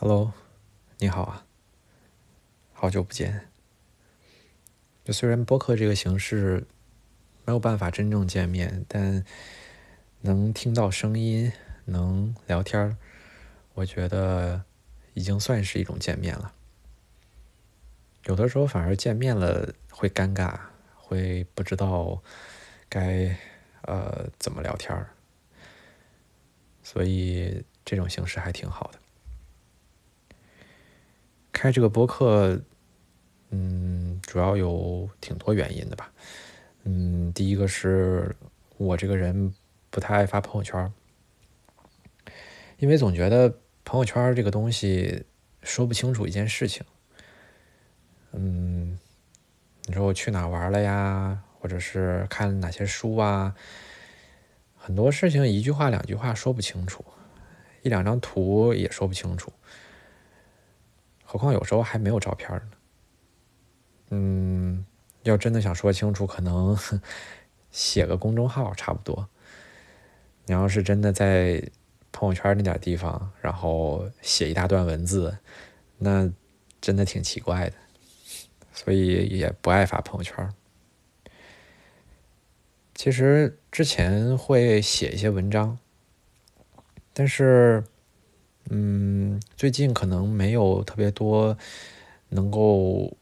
Hello，你好啊，好久不见。就虽然播客这个形式没有办法真正见面，但能听到声音，能聊天儿，我觉得已经算是一种见面了。有的时候反而见面了会尴尬，会不知道该呃怎么聊天儿，所以这种形式还挺好的。开这个播客，嗯，主要有挺多原因的吧。嗯，第一个是我这个人不太爱发朋友圈，因为总觉得朋友圈这个东西说不清楚一件事情。嗯，你说我去哪玩了呀，或者是看哪些书啊，很多事情一句话两句话说不清楚，一两张图也说不清楚。何况有时候还没有照片呢。嗯，要真的想说清楚，可能 写个公众号差不多。你要是真的在朋友圈那点地方，然后写一大段文字，那真的挺奇怪的。所以也不爱发朋友圈。其实之前会写一些文章，但是。嗯，最近可能没有特别多能够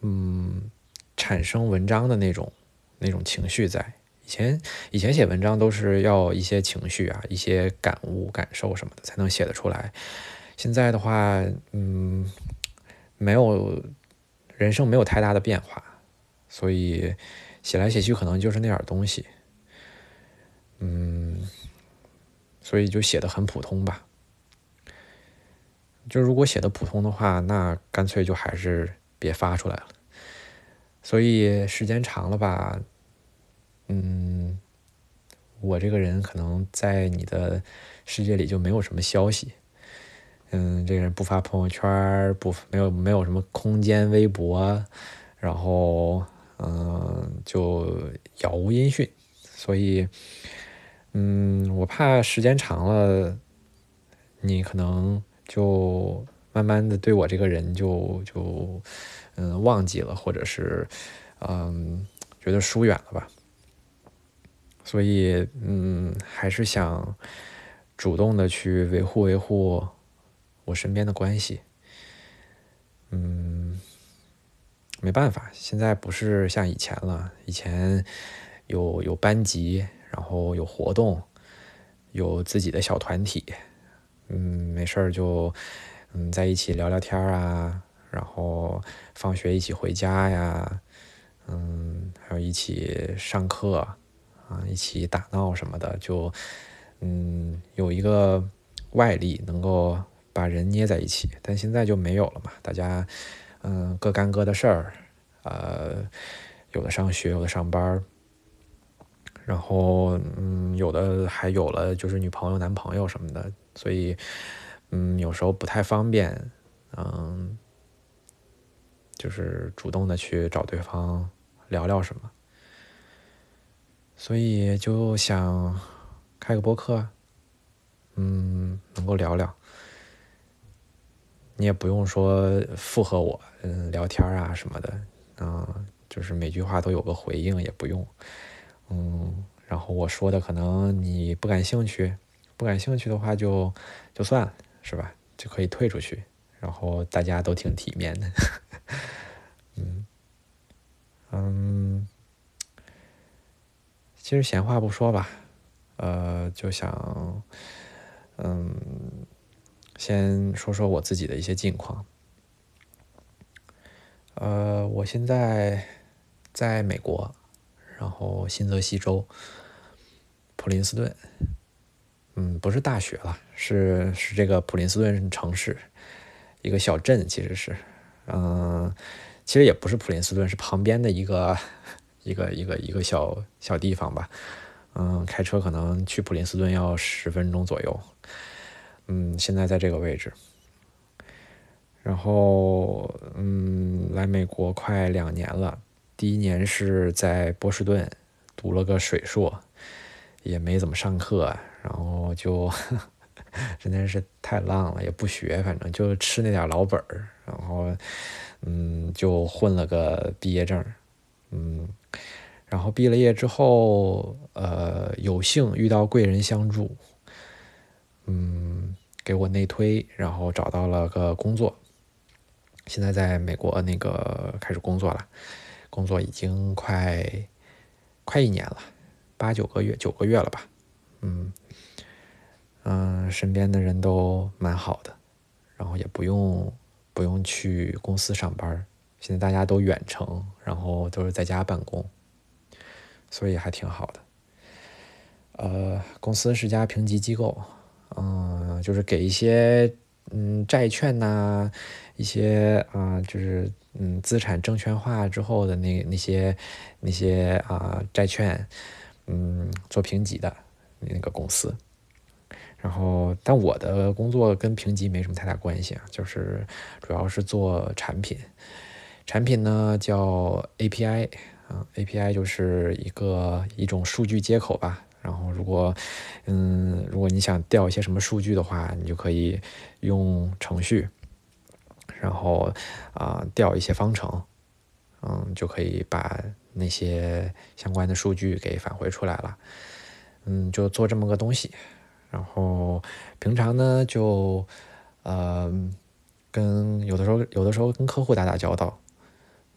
嗯产生文章的那种那种情绪在。以前以前写文章都是要一些情绪啊，一些感悟、感受什么的才能写得出来。现在的话，嗯，没有人生没有太大的变化，所以写来写去可能就是那点东西。嗯，所以就写的很普通吧。就如果写的普通的话，那干脆就还是别发出来了。所以时间长了吧，嗯，我这个人可能在你的世界里就没有什么消息。嗯，这个人不发朋友圈，不没有没有什么空间微博，然后嗯就杳无音讯。所以，嗯，我怕时间长了，你可能。就慢慢的对我这个人就就嗯忘记了，或者是嗯觉得疏远了吧。所以嗯还是想主动的去维护维护我身边的关系。嗯，没办法，现在不是像以前了，以前有有班级，然后有活动，有自己的小团体。嗯，没事儿就嗯在一起聊聊天啊，然后放学一起回家呀，嗯，还有一起上课啊，一起打闹什么的，就嗯有一个外力能够把人捏在一起。但现在就没有了嘛，大家嗯各干各的事儿，呃，有的上学，有的上班然后嗯有的还有了就是女朋友、男朋友什么的。所以，嗯，有时候不太方便，嗯，就是主动的去找对方聊聊什么，所以就想开个播客，嗯，能够聊聊，你也不用说附和我，嗯，聊天啊什么的，嗯，就是每句话都有个回应也不用，嗯，然后我说的可能你不感兴趣。不感兴趣的话，就就算了，是吧？就可以退出去，然后大家都挺体面的。嗯嗯，其实闲话不说吧，呃，就想嗯，先说说我自己的一些近况。呃，我现在在美国，然后新泽西州普林斯顿。嗯，不是大学了，是是这个普林斯顿城市，一个小镇，其实是，嗯，其实也不是普林斯顿，是旁边的一个一个一个一个小小地方吧，嗯，开车可能去普林斯顿要十分钟左右，嗯，现在在这个位置，然后嗯，来美国快两年了，第一年是在波士顿读了个水硕，也没怎么上课。然后就 真的是太浪了，也不学，反正就吃那点老本儿，然后嗯，就混了个毕业证，嗯，然后毕了业之后，呃，有幸遇到贵人相助，嗯，给我内推，然后找到了个工作，现在在美国那个开始工作了，工作已经快快一年了，八九个月，九个月了吧，嗯。嗯，身边的人都蛮好的，然后也不用不用去公司上班现在大家都远程，然后都是在家办公，所以还挺好的。呃，公司是家评级机构，嗯，就是给一些嗯债券呐，一些啊就是嗯资产证券化之后的那那些那些啊债券，嗯做评级的那个公司。然后，但我的工作跟评级没什么太大关系啊，就是主要是做产品。产品呢叫 API 啊，API 就是一个一种数据接口吧。然后，如果嗯，如果你想调一些什么数据的话，你就可以用程序，然后啊调一些方程，嗯，就可以把那些相关的数据给返回出来了。嗯，就做这么个东西。然后平常呢，就呃跟有的时候有的时候跟客户打打交道，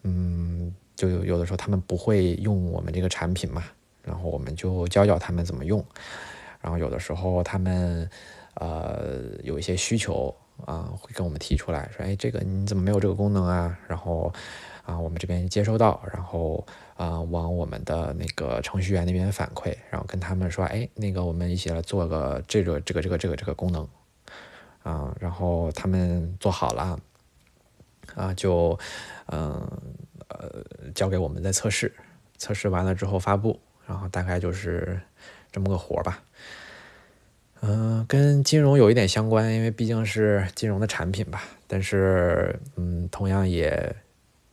嗯，就有有的时候他们不会用我们这个产品嘛，然后我们就教教他们怎么用。然后有的时候他们呃有一些需求啊，会跟我们提出来说，哎，这个你怎么没有这个功能啊？然后啊，我们这边接收到，然后。啊，往我们的那个程序员那边反馈，然后跟他们说，哎，那个我们一起来做个这个这个这个这个这个功能，啊，然后他们做好了，啊，就嗯呃交给我们在测试，测试完了之后发布，然后大概就是这么个活儿吧。嗯，跟金融有一点相关，因为毕竟是金融的产品吧，但是嗯，同样也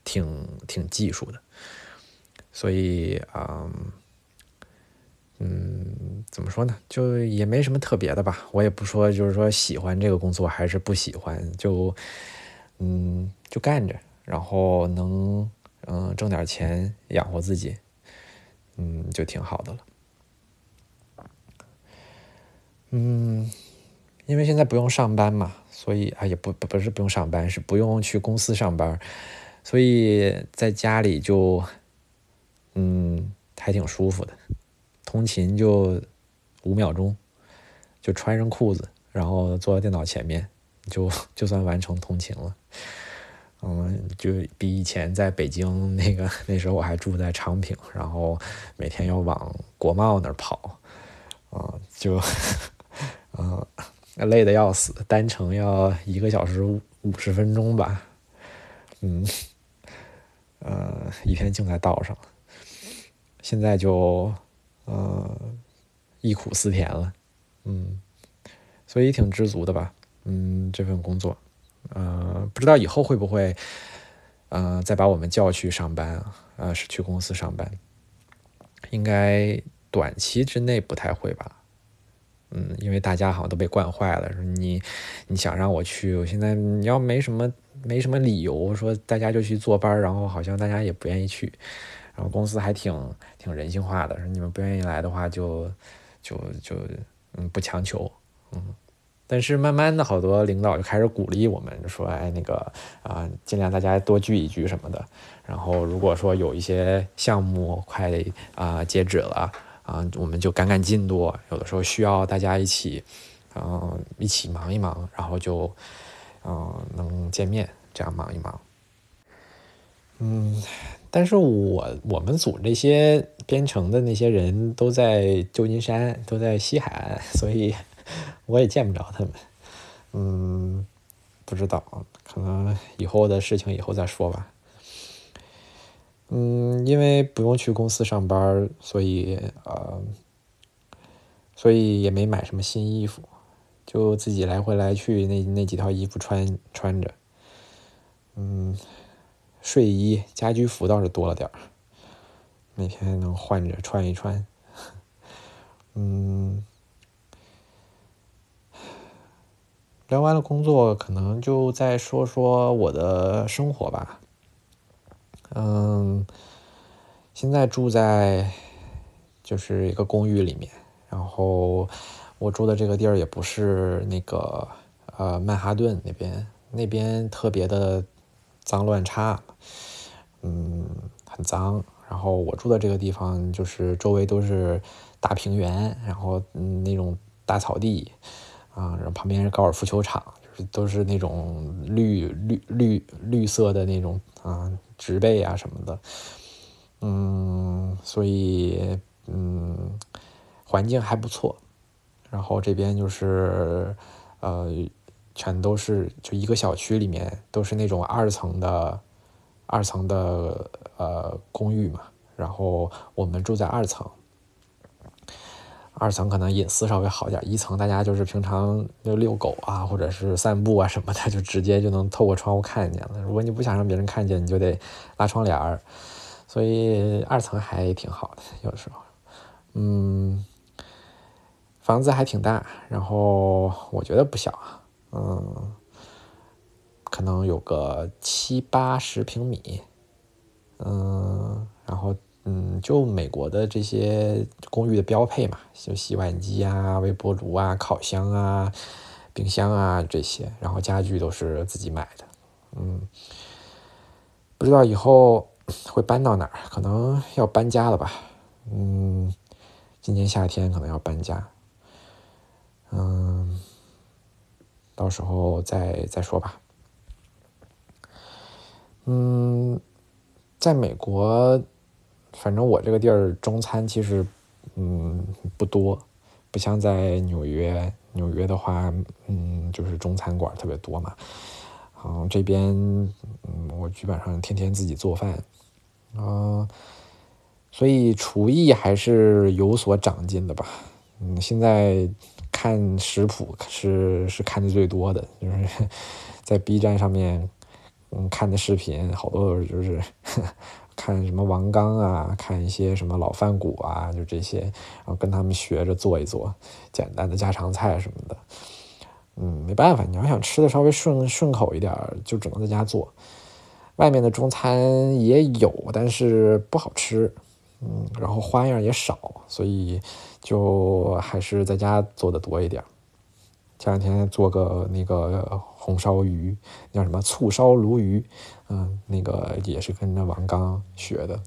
挺挺技术的。所以啊，嗯，怎么说呢？就也没什么特别的吧。我也不说，就是说喜欢这个工作还是不喜欢，就嗯，就干着，然后能嗯挣点钱养活自己，嗯，就挺好的了。嗯，因为现在不用上班嘛，所以啊，也不不不是不用上班，是不用去公司上班，所以在家里就。嗯，还挺舒服的，通勤就五秒钟，就穿上裤子，然后坐在电脑前面，就就算完成通勤了。嗯，就比以前在北京那个 那时候我还住在昌平，然后每天要往国贸那儿跑，啊，就嗯累的要死，单程要一个小时五十分钟吧，嗯，呃，一天净在道上。现在就，呃，忆苦思甜了，嗯，所以挺知足的吧，嗯，这份工作，呃，不知道以后会不会，呃，再把我们叫去上班啊，呃，是去公司上班，应该短期之内不太会吧，嗯，因为大家好像都被惯坏了，说你你想让我去，我现在你要没什么没什么理由说大家就去坐班，然后好像大家也不愿意去。然后公司还挺挺人性化的，说你们不愿意来的话，就就就嗯不强求，嗯。但是慢慢的好多领导就开始鼓励我们，说哎那个啊尽量大家多聚一聚什么的。然后如果说有一些项目快啊截止了啊，我们就赶赶进度。有的时候需要大家一起嗯一起忙一忙，然后就嗯能见面，这样忙一忙。嗯。但是我我们组这些编程的那些人都在旧金山，都在西海岸，所以 我也见不着他们。嗯，不知道，可能以后的事情以后再说吧。嗯，因为不用去公司上班，所以呃，所以也没买什么新衣服，就自己来回来去那那几套衣服穿穿着。嗯。睡衣、家居服倒是多了点儿，每天能换着穿一穿。嗯，聊完了工作，可能就再说说我的生活吧。嗯，现在住在就是一个公寓里面，然后我住的这个地儿也不是那个呃曼哈顿那边，那边特别的脏乱差，嗯，很脏。然后我住的这个地方就是周围都是大平原，然后嗯那种大草地啊，然后旁边是高尔夫球场，就是都是那种绿绿绿绿色的那种啊植被啊什么的，嗯，所以嗯环境还不错。然后这边就是呃全都是就一个小区里面都是那种二层的。二层的呃公寓嘛，然后我们住在二层，二层可能隐私稍微好点，一层大家就是平常就遛狗啊，或者是散步啊什么的，就直接就能透过窗户看见了。如果你不想让别人看见，你就得拉窗帘儿，所以二层还挺好的，有时候，嗯，房子还挺大，然后我觉得不小啊，嗯。可能有个七八十平米，嗯，然后嗯，就美国的这些公寓的标配嘛，就洗碗机啊、微波炉啊、烤箱啊、冰箱啊这些，然后家具都是自己买的，嗯，不知道以后会搬到哪儿，可能要搬家了吧，嗯，今年夏天可能要搬家，嗯，到时候再再说吧。嗯，在美国，反正我这个地儿中餐其实嗯不多，不像在纽约。纽约的话，嗯，就是中餐馆特别多嘛。嗯，这边嗯，我基本上天天自己做饭，啊，所以厨艺还是有所长进的吧。嗯，现在看食谱是是看的最多的，就是 在 B 站上面。嗯，看的视频好多就是 看什么王刚啊，看一些什么老饭骨啊，就这些，然后跟他们学着做一做简单的家常菜什么的。嗯，没办法，你要想吃的稍微顺顺口一点，就只能在家做。外面的中餐也有，但是不好吃。嗯，然后花样也少，所以就还是在家做的多一点。前两天做个那个红烧鱼，叫什么醋烧鲈鱼，嗯，那个也是跟着王刚学的，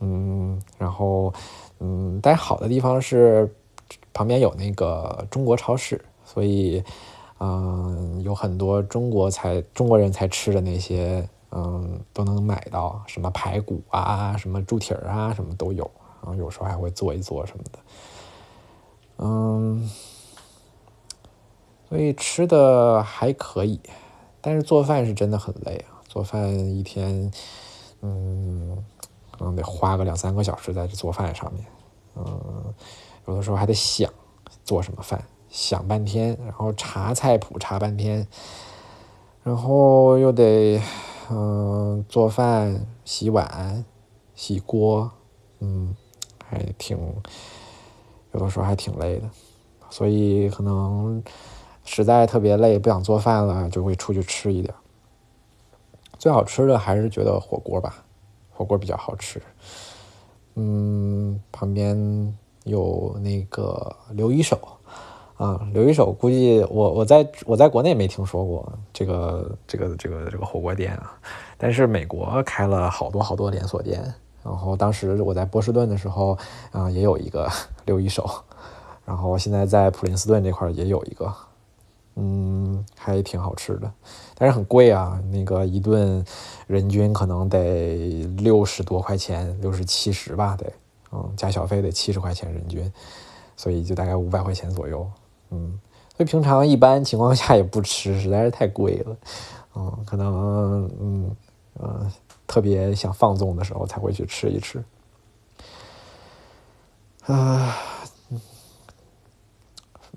嗯，然后嗯，但好的地方是旁边有那个中国超市，所以嗯，有很多中国才中国人才吃的那些，嗯，都能买到，什么排骨啊，什么猪蹄儿啊，什么都有，然后有时候还会做一做什么的，嗯。所以吃的还可以，但是做饭是真的很累啊！做饭一天，嗯，可能得花个两三个小时在这做饭上面，嗯，有的时候还得想做什么饭，想半天，然后查菜谱查半天，然后又得嗯做饭、洗碗、洗锅，嗯，还挺有的时候还挺累的，所以可能。实在特别累，不想做饭了，就会出去吃一点。最好吃的还是觉得火锅吧，火锅比较好吃。嗯，旁边有那个刘一手啊，刘一手估计我我在我在国内没听说过这个这个这个这个火锅店啊，但是美国开了好多好多连锁店。然后当时我在波士顿的时候啊，也有一个 刘一手，然后现在在普林斯顿这块也有一个。嗯，还挺好吃的，但是很贵啊。那个一顿人均可能得六十多块钱，六十七十吧，得，嗯，加小费得七十块钱人均，所以就大概五百块钱左右。嗯，所以平常一般情况下也不吃，实在是太贵了。嗯，可能嗯嗯特别想放纵的时候才会去吃一吃。啊，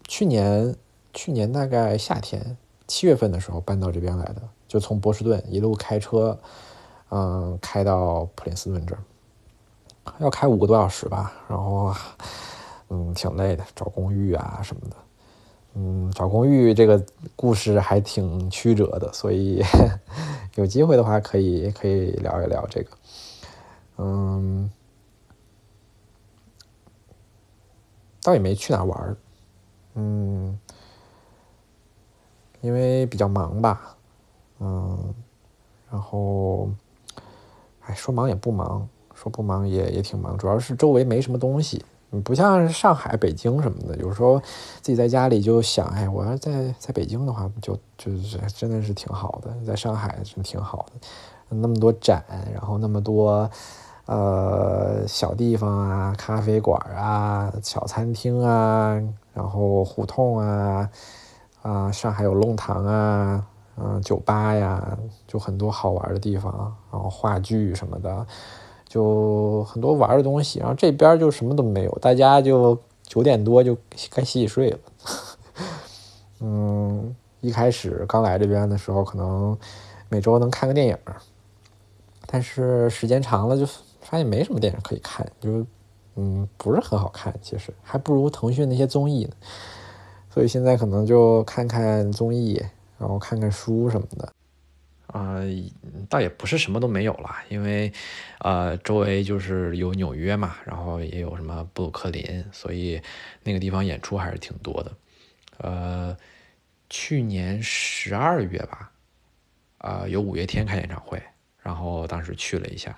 去年。去年大概夏天七月份的时候搬到这边来的，就从波士顿一路开车，嗯，开到普林斯顿这儿，要开五个多小时吧。然后，嗯，挺累的，找公寓啊什么的。嗯，找公寓这个故事还挺曲折的，所以 有机会的话可以可以聊一聊这个。嗯，倒也没去哪玩儿，嗯，因为比较忙吧，嗯，然后，哎，说忙也不忙，说不忙也也挺忙，主要是周围没什么东西。不像上海、北京什么的，有时候自己在家里就想，哎，我要在在北京的话，就就是真的是挺好的，在上海真挺好的，那么多展，然后那么多呃小地方啊，咖啡馆啊，小餐厅啊，然后胡同啊，啊，上海有弄堂啊，嗯，酒吧呀，就很多好玩的地方，然后话剧什么的。就很多玩的东西，然后这边就什么都没有，大家就九点多就该洗洗睡了。嗯，一开始刚来这边的时候，可能每周能看个电影，但是时间长了就发现没什么电影可以看，就嗯不是很好看，其实还不如腾讯那些综艺呢。所以现在可能就看看综艺，然后看看书什么的。啊，倒也不是什么都没有了，因为，呃，周围就是有纽约嘛，然后也有什么布鲁克林，所以那个地方演出还是挺多的。呃，去年十二月吧，啊，有五月天开演唱会，然后当时去了一下，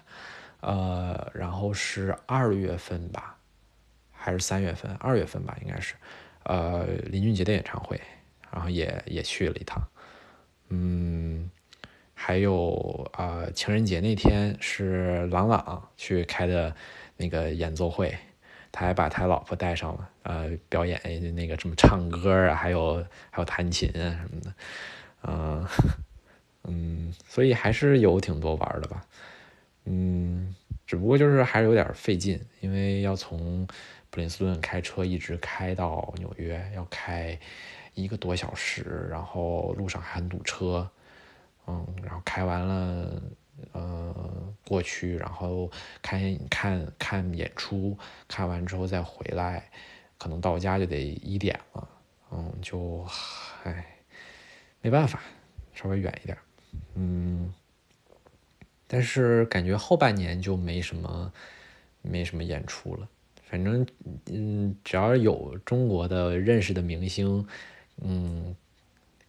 呃，然后是二月份吧，还是三月份？二月份吧，应该是，呃，林俊杰的演唱会，然后也也去了一趟，嗯。还有啊，情人节那天是朗朗去开的那个演奏会，他还把他老婆带上了，呃，表演那个什么唱歌啊，还有还有弹琴啊什么的，嗯 嗯，所以还是有挺多玩的吧，嗯，只不过就是还是有点费劲，因为要从普林斯顿开车一直开到纽约，要开一个多小时，然后路上还堵车。嗯，然后开完了，呃，过去，然后看看看演出，看完之后再回来，可能到家就得一点了。嗯，就，唉，没办法，稍微远一点。嗯，但是感觉后半年就没什么，没什么演出了。反正，嗯，只要有中国的认识的明星，嗯，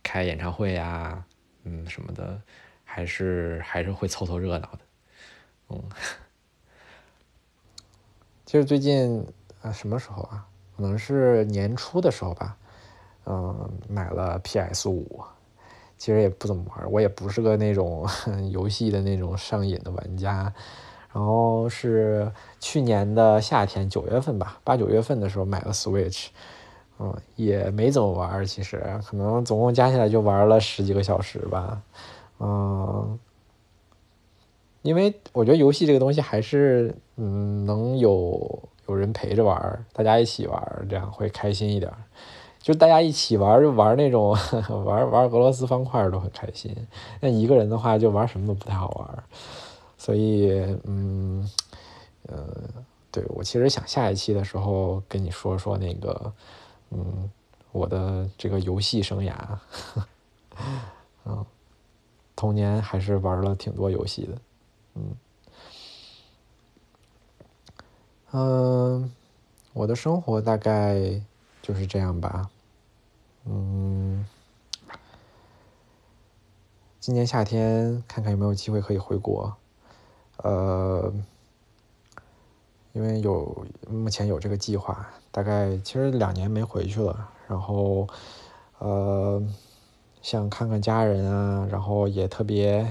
开演唱会呀。嗯，什么的，还是还是会凑凑热闹的，嗯。其 实最近啊，什么时候啊？可能是年初的时候吧，嗯，买了 PS 五。其实也不怎么玩，我也不是个那种 游戏的那种上瘾的玩家。然后是去年的夏天九月份吧，八九月份的时候买了 Switch。嗯，也没怎么玩，其实可能总共加起来就玩了十几个小时吧。嗯，因为我觉得游戏这个东西还是，嗯，能有有人陪着玩，大家一起玩，这样会开心一点。就大家一起玩，就玩那种 玩玩俄罗斯方块都很开心。那一个人的话，就玩什么都不太好玩。所以，嗯，呃，对我其实想下一期的时候跟你说说那个。嗯，我的这个游戏生涯，嗯，童年还是玩了挺多游戏的，嗯，嗯，我的生活大概就是这样吧，嗯，今年夏天看看有没有机会可以回国，呃。因为有目前有这个计划，大概其实两年没回去了，然后，呃，想看看家人啊，然后也特别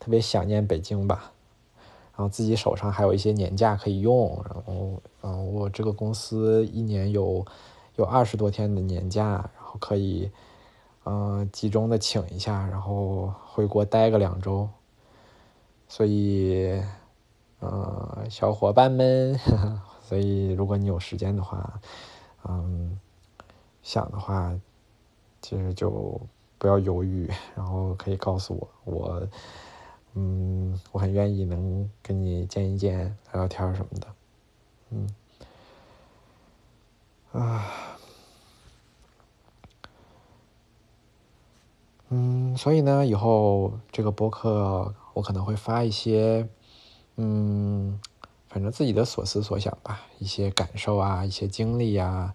特别想念北京吧，然后自己手上还有一些年假可以用，然后，嗯，我这个公司一年有有二十多天的年假，然后可以，嗯，集中的请一下，然后回国待个两周，所以。呃，小伙伴们，所以如果你有时间的话，嗯，想的话，其实就不要犹豫，然后可以告诉我，我，嗯，我很愿意能跟你见一见，聊聊天什么的，嗯，啊，嗯所以呢，以后这个播客我可能会发一些，嗯，反正自己的所思所想吧，一些感受啊，一些经历呀，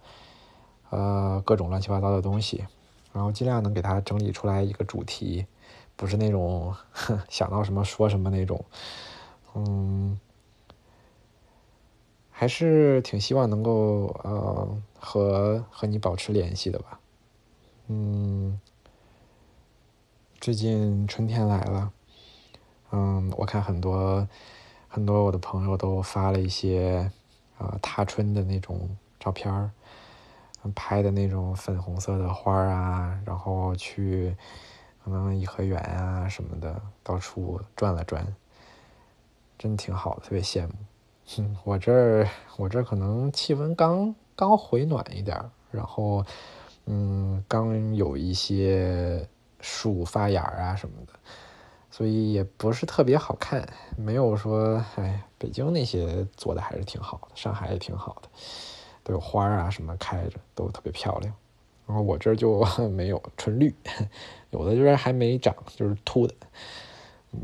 呃，各种乱七八糟的东西，然后尽量能给它整理出来一个主题，不是那种想到什么说什么那种，嗯。还是挺希望能够呃和和你保持联系的吧，嗯，最近春天来了，嗯，我看很多很多我的朋友都发了一些啊踏春的那种照片儿，拍的那种粉红色的花儿啊，然后去可能颐和园啊什么的到处转了转，真挺好的，特别羡慕。嗯，我这儿我这儿可能气温刚刚回暖一点儿，然后，嗯，刚有一些树发芽啊什么的，所以也不是特别好看，没有说，哎，北京那些做的还是挺好的，上海也挺好的，都有花啊什么开着，都特别漂亮。然后我这儿就 没有，纯绿，有的就是还没长，就是秃的。嗯，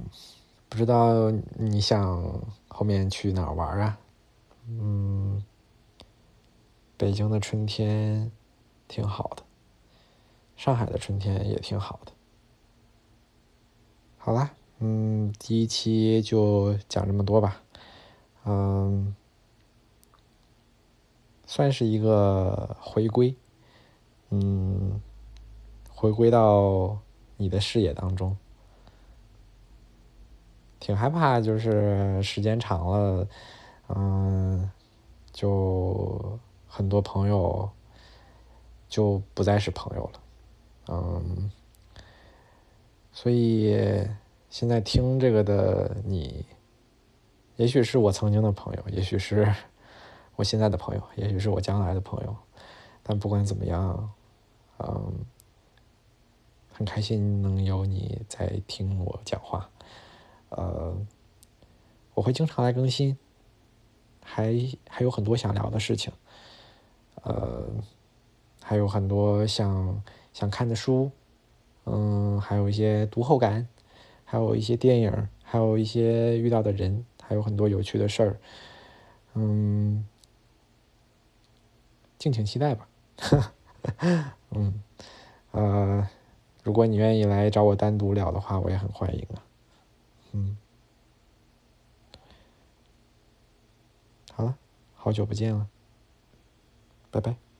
不知道你想。后面去哪儿玩啊？嗯，北京的春天挺好的，上海的春天也挺好的。好啦，嗯，第一期就讲这么多吧。嗯，算是一个回归，嗯，回归到你的视野当中。挺害怕，就是时间长了，嗯，就很多朋友就不再是朋友了，嗯，所以现在听这个的你，也许是我曾经的朋友，也许是 我现在的朋友，也许是我将来的朋友，但不管怎么样，嗯，很开心能有你在听我讲话。呃，我会经常来更新，还还有很多想聊的事情，呃，还有很多想想看的书，嗯，还有一些读后感，还有一些电影，还有一些遇到的人，还有很多有趣的事儿，嗯，敬请期待吧，嗯，呃，如果你愿意来找我单独聊的话，我也很欢迎啊。嗯，好了，好久不见了，拜拜。